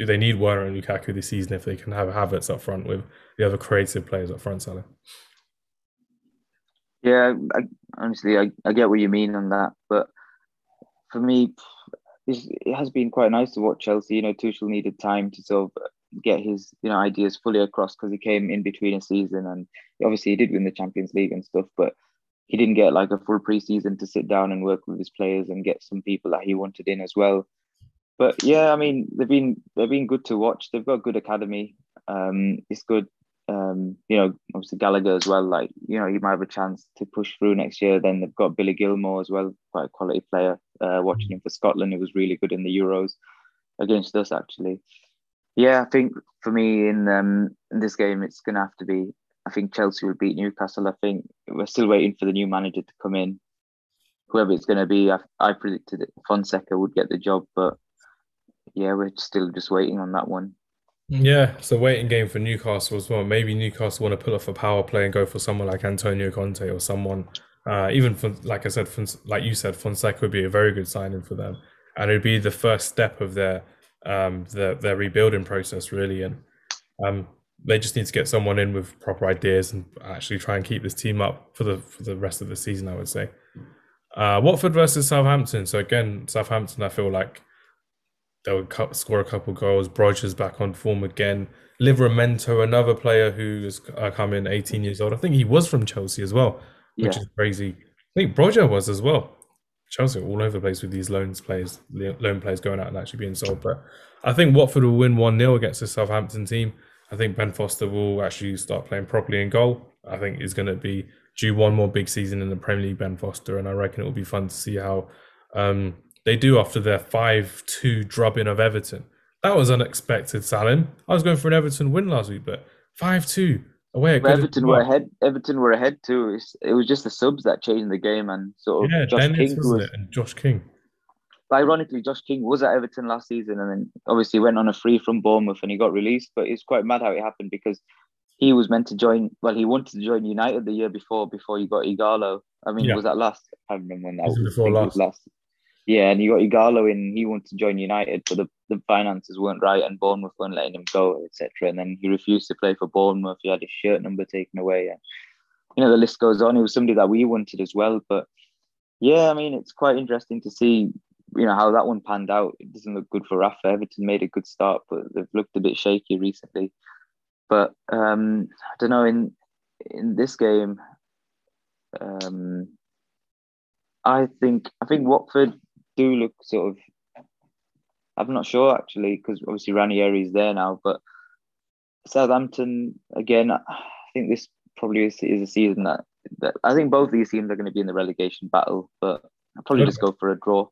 do they need Werner and Lukaku this season if they can have Havertz up front with the other creative players up front, Salah? Yeah, I, honestly, I, I get what you mean on that. But for me, it has been quite nice to watch Chelsea. You know, Tuchel needed time to sort of get his you know ideas fully across because he came in between a season and obviously he did win the Champions League and stuff, but he didn't get like a full preseason to sit down and work with his players and get some people that he wanted in as well. But yeah, I mean they've been they've been good to watch. They've got a good academy. Um, it's good. Um, you know, obviously Gallagher as well. Like you know, he might have a chance to push through next year. Then they've got Billy Gilmour as well, quite a quality player. Uh, watching him for Scotland, he was really good in the Euros against us actually. Yeah, I think for me in um in this game, it's gonna have to be. I think Chelsea will beat Newcastle. I think we're still waiting for the new manager to come in. Whoever it's going to be, I, I predicted that Fonseca would get the job, but yeah, we're still just waiting on that one. Yeah, it's a waiting game for Newcastle as well. Maybe Newcastle want to pull off a power play and go for someone like Antonio Conte or someone, uh, even for, like I said, like you said, Fonseca would be a very good signing for them, and it'd be the first step of their um, their, their rebuilding process really, and um, they just need to get someone in with proper ideas and actually try and keep this team up for the for the rest of the season. I would say. Uh, Watford versus Southampton. So again, Southampton, I feel like they'll score a couple goals. Broja's back on form again. Livramento, another player who has uh, come in 18 years old. I think he was from Chelsea as well, which yeah. is crazy. I think Broja was as well. Chelsea all over the place with these loans players, loan players going out and actually being sold. But I think Watford will win 1 0 against the Southampton team. I think Ben Foster will actually start playing properly in goal. I think he's going to be due one more big season in the Premier League, Ben Foster, and I reckon it will be fun to see how um, they do after their 5 2 drubbing of Everton. That was unexpected, Salim. I was going for an Everton win last week, but 5 2 away. Everton were ahead. Everton were ahead too. It was just the subs that changed the game and sort of yeah, Josh Dennis, King was, it? and Josh King. Ironically, Josh King was at Everton last season and then obviously went on a free from Bournemouth and he got released. But it's quite mad how it happened because he was meant to join. Well, he wanted to join United the year before before he got Ighalo. I mean, yeah. was that last? I can't remember when that was. Before last. last. Yeah, and he got Ighalo in. He wanted to join United, but the, the finances weren't right, and Bournemouth weren't letting him go, etc. And then he refused to play for Bournemouth. He had his shirt number taken away. And you know the list goes on. He was somebody that we wanted as well. But yeah, I mean it's quite interesting to see you know how that one panned out. It doesn't look good for Rafa. Everton made a good start, but they've looked a bit shaky recently. But um, I don't know in in this game. Um, I think I think Watford do look sort of. I'm not sure actually because obviously Ranieri is there now, but Southampton again. I think this probably is, is a season that, that I think both these teams are going to be in the relegation battle, but I'll probably just go for a draw.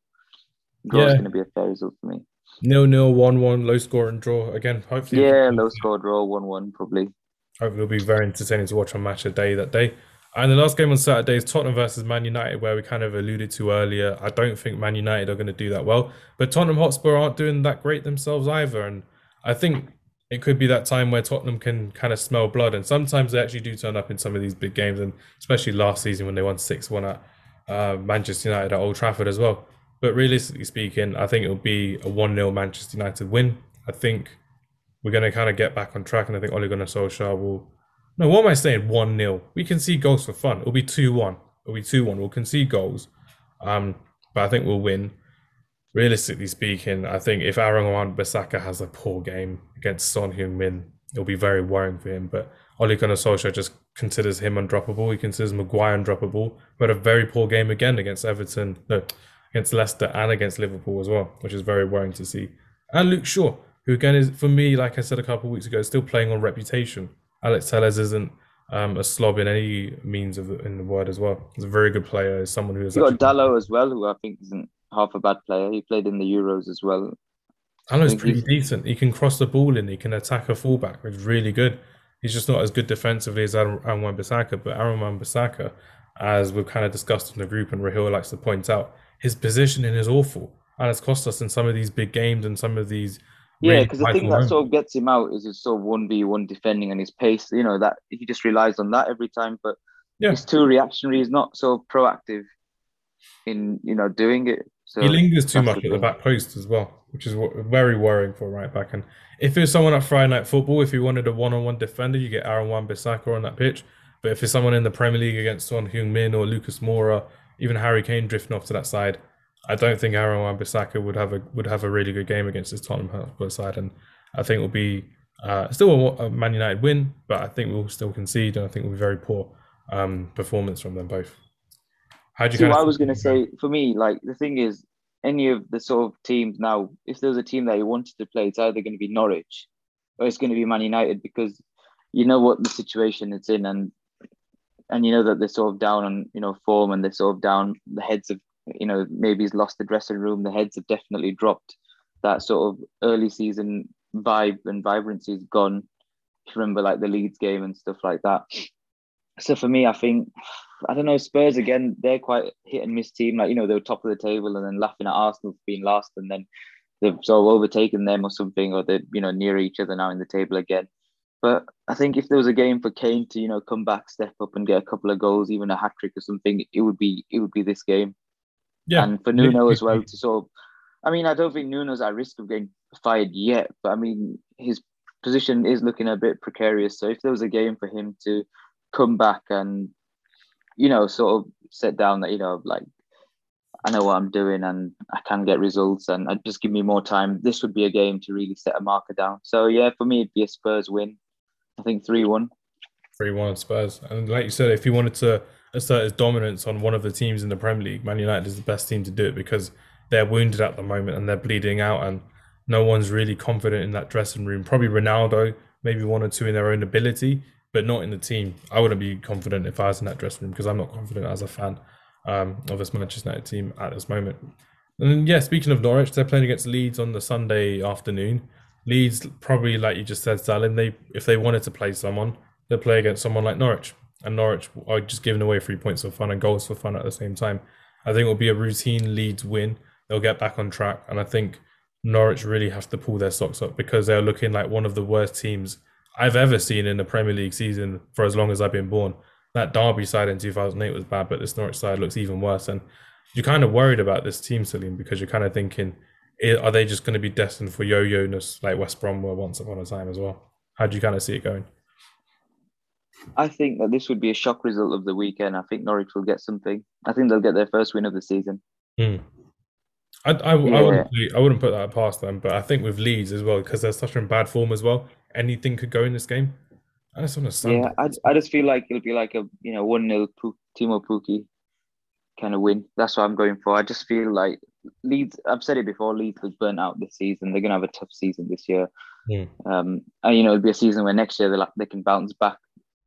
Draw is going to be a fair result for me. Nil nil one one low score and draw again. Hopefully, yeah, low score draw one one probably. Hopefully, it'll be very entertaining to watch on match a day that day. And the last game on Saturday is Tottenham versus Man United, where we kind of alluded to earlier. I don't think Man United are going to do that well, but Tottenham Hotspur aren't doing that great themselves either. And I think it could be that time where Tottenham can kind of smell blood. And sometimes they actually do turn up in some of these big games, and especially last season when they won 6 1 at uh, Manchester United at Old Trafford as well. But realistically speaking, I think it'll be a 1 0 Manchester United win. I think we're going to kind of get back on track, and I think Ole Gunnar Solskjaer will. No, what am I saying? 1 0. We can see goals for fun. It'll be 2 1. It'll be 2 1. We'll concede goals. Um, but I think we'll win realistically speaking, I think if Aaron Wan-Bissaka has a poor game against Son Heung-min, it'll be very worrying for him. But Ole Gunnar Solskjaer just considers him undroppable. He considers Maguire undroppable. But a very poor game again against Everton, no, against Leicester and against Liverpool as well, which is very worrying to see. And Luke Shaw, who again is for me, like I said a couple of weeks ago, still playing on reputation. Alex Telles isn't um, a slob in any means of the, in the word as well. He's a very good player. He's someone who is. You got Dalot as well, who I think isn't half a bad player. He played in the Euros as well. Dalot's pretty decent. He can cross the ball in. He can attack a fullback, which is really good. He's just not as good defensively as Aaron Wan-Bissaka, but Aaron Wan-Bissaka, as we've kind of discussed in the group and Rahil likes to point out, his positioning is awful. And it's cost us in some of these big games and some of these yeah, because the thing that sort of gets him out is his sort of one v one defending and his pace. You know that he just relies on that every time. But yeah. he's too reactionary. He's not so proactive in you know doing it. So he lingers too much at the back post as well, which is very worrying for right back. And if it was someone at Friday Night Football, if you wanted a one-on-one defender, you get Aaron Wan-Bissaka on that pitch. But if it's someone in the Premier League against Son Heung-min or Lucas Moura, even Harry Kane drifting off to that side, I don't think Aaron Wan-Bissaka would have a would have a really good game against this Tottenham Hotspur side, and I think it will be uh, still a, Man United win, but I think we'll still concede, and I think we'll be very poor um, performance from them both. How do you? See, I was going to say for me, like the thing is, any of the sort of teams now, if there's a team that you wanted to play, it's either going to be Norwich or it's going to be Man United because you know what the situation it's in, and and you know that they're sort of down on you know form, and they're sort of down. The heads of you know maybe he's lost the dressing room. The heads have definitely dropped. That sort of early season vibe and vibrancy is gone. Remember like the Leeds game and stuff like that. So for me, I think I don't know Spurs again. They're quite hit and miss team. Like you know they were top of the table and then laughing at Arsenal for being last, and then they've sort of overtaken them or something, or they're you know near each other now in the table again. But I think if there was a game for Kane to you know come back, step up, and get a couple of goals, even a hat trick or something, it would be it would be this game. Yeah, and for Nuno as well to sort of. I mean, I don't think Nuno's at risk of getting fired yet, but I mean his position is looking a bit precarious. So if there was a game for him to come back and you know sort of set down that you know like I know what I'm doing and I can get results and just give me more time. This would be a game to really set a marker down. So yeah, for me it'd be a Spurs win. I think three one. Three one Spurs. And like you said, if you wanted to assert his dominance on one of the teams in the Premier League, Man United is the best team to do it because they're wounded at the moment and they're bleeding out and no one's really confident in that dressing room. Probably Ronaldo, maybe one or two in their own ability, but not in the team. I wouldn't be confident if I was in that dressing room because I'm not confident as a fan um, of this Manchester United team at this moment. And yeah, speaking of Norwich, they're playing against Leeds on the Sunday afternoon. Leeds probably, like you just said, Salim, they if they wanted to play someone, they'd play against someone like Norwich. And Norwich are just giving away three points for fun and goals for fun at the same time. I think it'll be a routine Leeds win. They'll get back on track, and I think Norwich really have to pull their socks up because they're looking like one of the worst teams I've ever seen in the Premier League season for as long as I've been born. That Derby side in 2008 was bad, but this Norwich side looks even worse. And you're kind of worried about this team, Salim, because you're kind of thinking, are they just going to be destined for yo-yo-ness like West Brom were once upon a time as well? How do you kind of see it going? I think that this would be a shock result of the weekend. I think Norwich will get something. I think they'll get their first win of the season. Mm. I, I, yeah. I, wouldn't, I wouldn't put that past them, but I think with Leeds as well, because they're such in bad form as well, anything could go in this game. I just understand. Yeah, I, I just feel like it'll be like a you know one 0 Teemu Pukki kind of win. That's what I'm going for. I just feel like Leeds. I've said it before. Leeds was burnt out this season. They're gonna have a tough season this year. Mm. Um, and you know it'll be a season where next year they they can bounce back.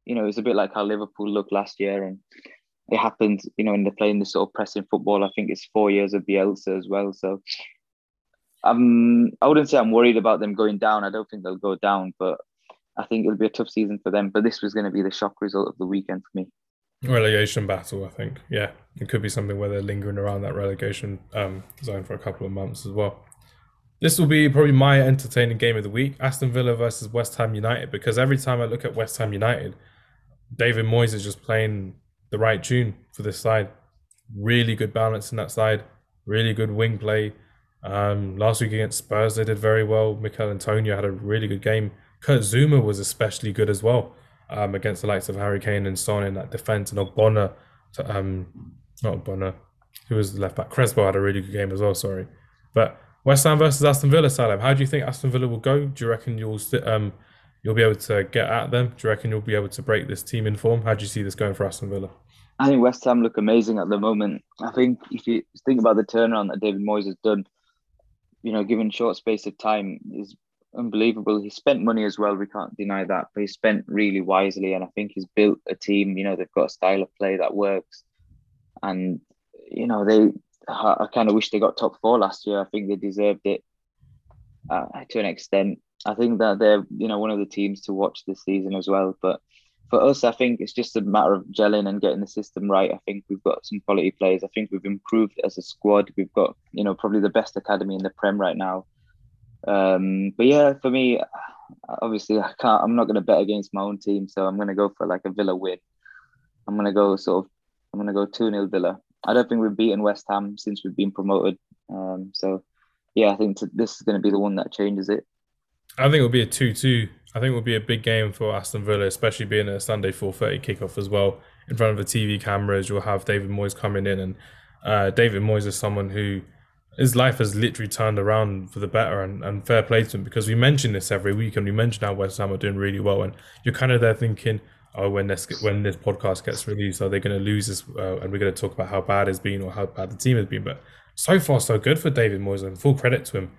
You know, it's a bit like how Liverpool looked last year, and it happened. You know, when they're playing this sort of pressing football. I think it's four years of Bielsa as well. So. Um, I wouldn't say I'm worried about them going down. I don't think they'll go down, but I think it'll be a tough season for them. But this was going to be the shock result of the weekend for me. Relegation battle, I think. Yeah, it could be something where they're lingering around that relegation um, zone for a couple of months as well. This will be probably my entertaining game of the week Aston Villa versus West Ham United. Because every time I look at West Ham United, David Moyes is just playing the right tune for this side. Really good balance in that side, really good wing play. Um, last week against Spurs, they did very well. Michail Antonio had a really good game. Kurt Zouma was especially good as well um, against the likes of Harry Kane and Son in that defence. And Ogbonna, um, not Ogbonna, who was the left back. Crespo had a really good game as well, sorry. But West Ham versus Aston Villa, Salim, how do you think Aston Villa will go? Do you reckon you'll um, you'll be able to get at them? Do you reckon you'll be able to break this team in form? How do you see this going for Aston Villa? I think West Ham look amazing at the moment. I think if you think about the turnaround that David Moyes has done, you know, given short space of time, is unbelievable. He spent money as well. We can't deny that, but he spent really wisely, and I think he's built a team. You know, they've got a style of play that works, and you know they. I kind of wish they got top four last year. I think they deserved it uh, to an extent. I think that they're you know one of the teams to watch this season as well. But for us, I think it's just a matter of gelling and getting the system right. I think we've got some quality players. I think we've improved as a squad. We've got you know probably the best academy in the Prem right now. Um, but yeah, for me, obviously, I can't. I'm not going to bet against my own team, so I'm going to go for like a Villa win. I'm going to go sort of. I'm going to go two 0 Villa. I don't think we've beaten West Ham since we've been promoted. Um, so yeah, I think this is going to be the one that changes it. I think it'll be a two-two. I think it will be a big game for Aston Villa, especially being a Sunday 4:30 kickoff as well. In front of the TV cameras, you'll have David Moyes coming in, and uh, David Moyes is someone who his life has literally turned around for the better and, and fair play to him because we mention this every week and we mention how West Ham are doing really well and you're kind of there thinking oh when this when this podcast gets released are they going to lose this uh, and we're going to talk about how bad it's been or how bad the team has been but so far so good for David Moyes and full credit to him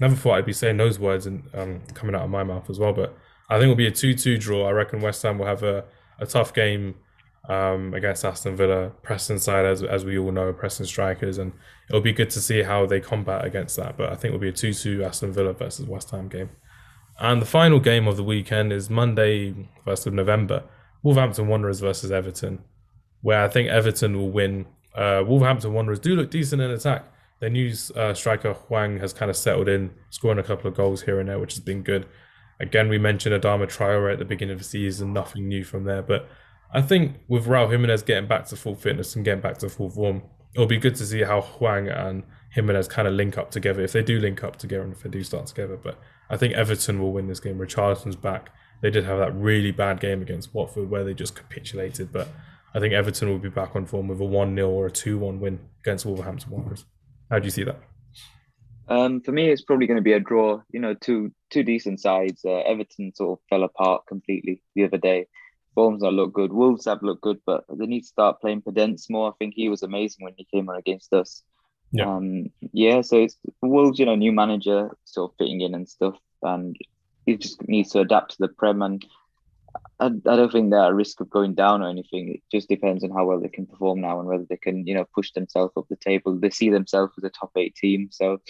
never thought I'd be saying those words and um, coming out of my mouth as well but I think it'll be a 2-2 draw I reckon West Ham will have a, a tough game um, against Aston Villa, Preston side, as, as we all know, Preston strikers, and it'll be good to see how they combat against that. But I think it'll be a 2 2 Aston Villa versus West Ham game. And the final game of the weekend is Monday, 1st of November, Wolverhampton Wanderers versus Everton, where I think Everton will win. Uh, Wolverhampton Wanderers do look decent in attack. Their new uh, striker Hwang has kind of settled in, scoring a couple of goals here and there, which has been good. Again, we mentioned Adama Traore at the beginning of the season, nothing new from there, but I think with Raul Jimenez getting back to full fitness and getting back to full form, it'll be good to see how Hwang and Jimenez kind of link up together if they do link up together and if they do start together. But I think Everton will win this game. Richarlison's back. They did have that really bad game against Watford where they just capitulated, but I think Everton will be back on form with a 1 0 or a 2 1 win against Wolverhampton Wanderers. How do you see that? Um, for me, it's probably going to be a draw. You know, two two decent sides. Uh, Everton sort of fell apart completely the other day forms not look good. Wolves have looked good, but they need to start playing Podence more. I think he was amazing when he came on against us. Yeah. Um, yeah, so it's Wolves, you know, new manager sort of fitting in and stuff, and he just needs to adapt to the Prem. And I, I don't think they're at risk of going down or anything. It just depends on how well they can perform now and whether they can, you know, push themselves up the table. They see themselves as a top eight team, so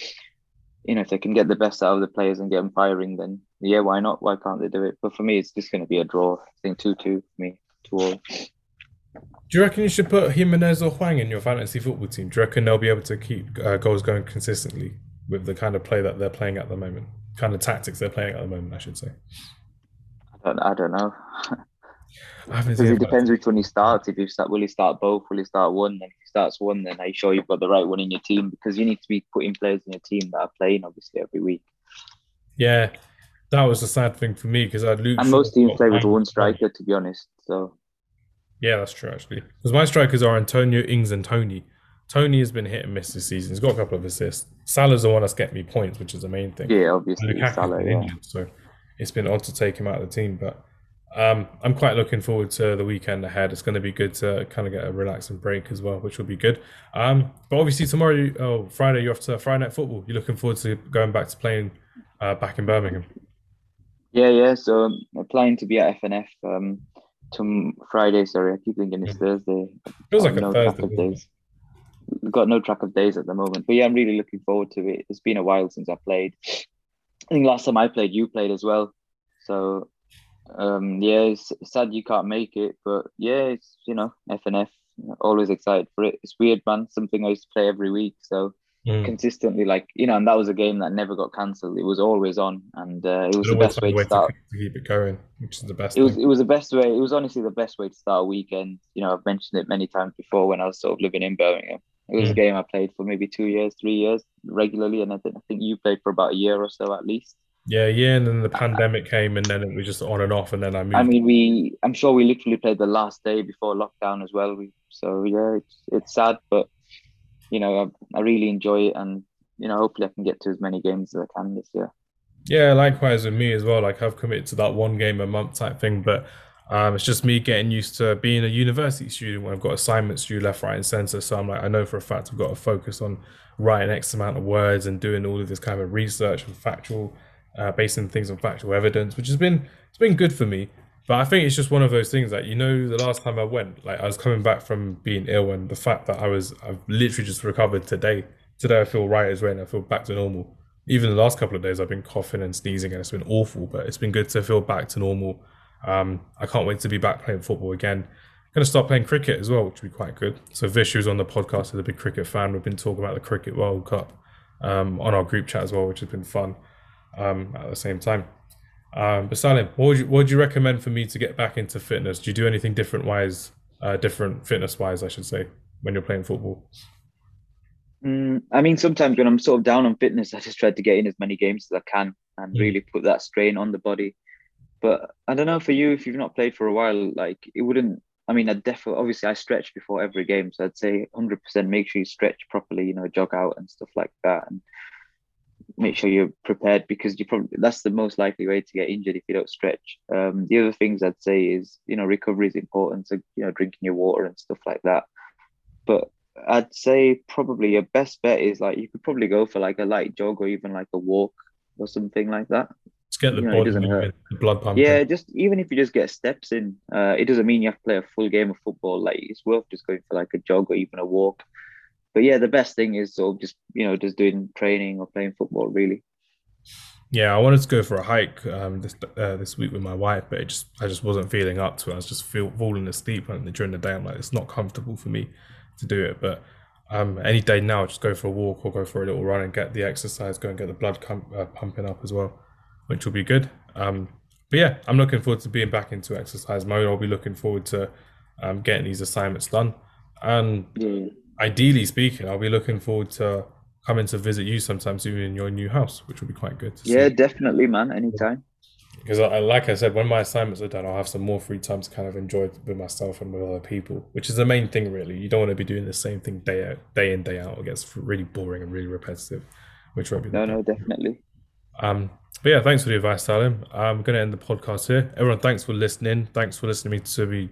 you know, if they can get the best out of the players and get them firing, then yeah, why not? Why can't they do it? But for me, it's just going to be a draw. I think 2 2 for me, 2 all. Do you reckon you should put Jimenez or Hwang in your fantasy football team? Do you reckon they'll be able to keep uh, goals going consistently with the kind of play that they're playing at the moment? Kind of tactics they're playing at the moment, I should say. I don't, I don't know. Because it depends which one he starts. If you start, will he start both? Will he start one? Then if he starts one, then are you sure you've got the right one in your team? Because you need to be putting players in your team that are playing obviously every week. Yeah, that was the sad thing for me because I lose. And most teams play with one striker, to be honest. So yeah, that's true actually. Because my strikers are Antonio, Ings, and Toney. Toney has been hit and miss this season. He's got a couple of assists. Salah's the one that's getting me points, which is the main thing. Yeah, obviously Salah. Yeah. Injured, so it's been odd to take him out of the team, but um, I'm quite looking forward to the weekend ahead. It's going to be good to kind of get a relaxing break as well, which will be good. Um, but obviously tomorrow, oh Friday, you're off to Friday Night Football. You're looking forward to going back to playing uh, back in Birmingham. Yeah, yeah. So I'm applying to be at FNF um, to Friday. Sorry, I keep thinking it's Thursday. Feels like no a Thursday. Track of days. Got no track of days at the moment, but yeah, I'm really looking forward to it. It's been a while since I played. I think last time I played, you played as well. So um, yeah, it's sad you can't make it, but yeah, it's you know FNF. Always excited for it. It's weird, man. Something I used to play every week, so mm. consistently, like you know, and that was a game that never got cancelled. It was always on, and uh, it was the best way to start. To keep it going, which is the best. It was it was the best way. It was honestly the best way to start a weekend. You know, I've mentioned it many times before when I was sort of living in Birmingham. It was mm. a game I played for maybe two years, three years regularly, and I think I think you played for about a year or so at least. Yeah, yeah, and then the pandemic came, and then it was just on and off, and then I moved. I mean, we I'm sure we literally played the last day before lockdown as well. We so yeah, it's it's sad, but you know, I, I really enjoy it, and you know, hopefully I can get to as many games as I can this year. Yeah, likewise with me as well. Like I've committed to that one game a month type thing, but um, it's just me getting used to being a university student when I've got assignments due left, right, and center. So I'm like, I know for a fact I've got to focus on writing X amount of words and doing all of this kind of research and factual uh, basing things on factual evidence, which has been it's been good for me. But I think it's just one of those things that you know, the last time I went, like I was coming back from being ill, and the fact that I was I've literally just recovered today. Today I feel right as rain. I feel back to normal. Even the last couple of days I've been coughing and sneezing, and it's been awful. But it's been good to feel back to normal. Um, I can't wait to be back playing football again. I'm going to start playing cricket as well, which would be quite good. So Vish, who's on the podcast, is a big cricket fan. We've been talking about the Cricket World Cup um, on our group chat as well, which has been fun um, at the same time. Um, but Salim, what would you what would you recommend for me to get back into fitness? Do you do anything different wise, uh, different fitness wise, I should say, when you're playing football? Mm, I mean, sometimes when I'm sort of down on fitness, I just try to get in as many games as I can and mm. really put that strain on the body. But I don't know for you, if you've not played for a while, like it wouldn't. I mean, I definitely, obviously, I stretch before every game, so I'd say 100% make sure you stretch properly, you know, jog out and stuff like that. And make sure you're prepared because you probably that's the most likely way to get injured if you don't stretch. Um, the other things I'd say is you know recovery is important, so you know drinking your water and stuff like that. But I'd say probably your best bet is like you could probably go for like a light jog or even like a walk or something like that. Get the, you know, doesn't hurt. the blood pumping. Yeah, just even if you just get steps in, uh, it doesn't mean you have to play a full game of football. Like it's worth just going for like a jog or even a walk but yeah, the best thing is sort of just you know just doing training or playing football really. Yeah, I wanted to go for a hike um, this uh, this week with my wife, but just I just wasn't feeling up to it. I was just feel, falling asleep during the day. I'm like, it's not comfortable for me to do it. But um, any day now, just go for a walk or go for a little run and get the exercise, go and get the blood com- uh, pumping up as well, which will be good. Um, but yeah, I'm looking forward to being back into exercise mode. I'll be looking forward to um, getting these assignments done. And mm ideally speaking, I'll be looking forward to coming to visit you sometime soon in your new house, which will be quite good. yeah, see. definitely, man. Anytime. Because, I, like I said, when my assignments are done, I'll have some more free time to kind of enjoy with myself and with other people, which is the main thing, really. You don't want to be doing the same thing day out, day in, day out. It gets really boring and really repetitive, which won't be. No, no, definitely. Um, but yeah, thanks for the advice, Salim. I'm going to end the podcast here. Everyone, thanks for listening. Thanks for listening to me to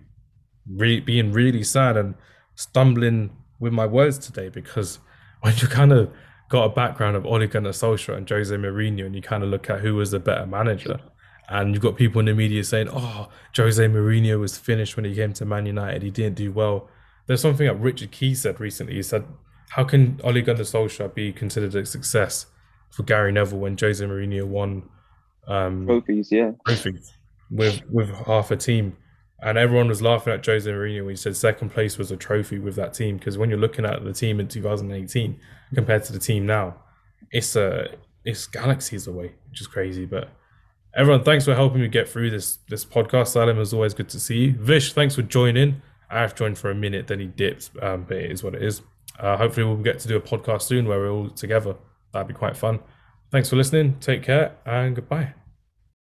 re- being really sad and stumbling with my words today because when you kind of got a background of Ole Gunnar Solskjaer and Jose Mourinho, and you kind of look at who was the better manager, and you've got people in the media saying, "Oh, Jose Mourinho was finished when he came to Man United. He didn't do well." There's something that Richard Keys said recently. He said, "How can Ole Gunnar Solskjaer be considered a success for Gary Neville when Jose Mourinho won um, trophies? Yeah, trophies with with half a team." And everyone was laughing at Jose Mourinho when he said second place was a trophy with that team. Because when you're looking at the team in 2018 compared to the team now, it's a it's galaxies away, which is crazy. But everyone, thanks for helping me get through this this podcast. Salim, was always good to see you. Vish, thanks for joining. I have joined for a minute, then he dipped, um, but it is what it is. Uh, hopefully, we'll get to do a podcast soon where we're all together. That'd be quite fun. Thanks for listening. Take care and goodbye.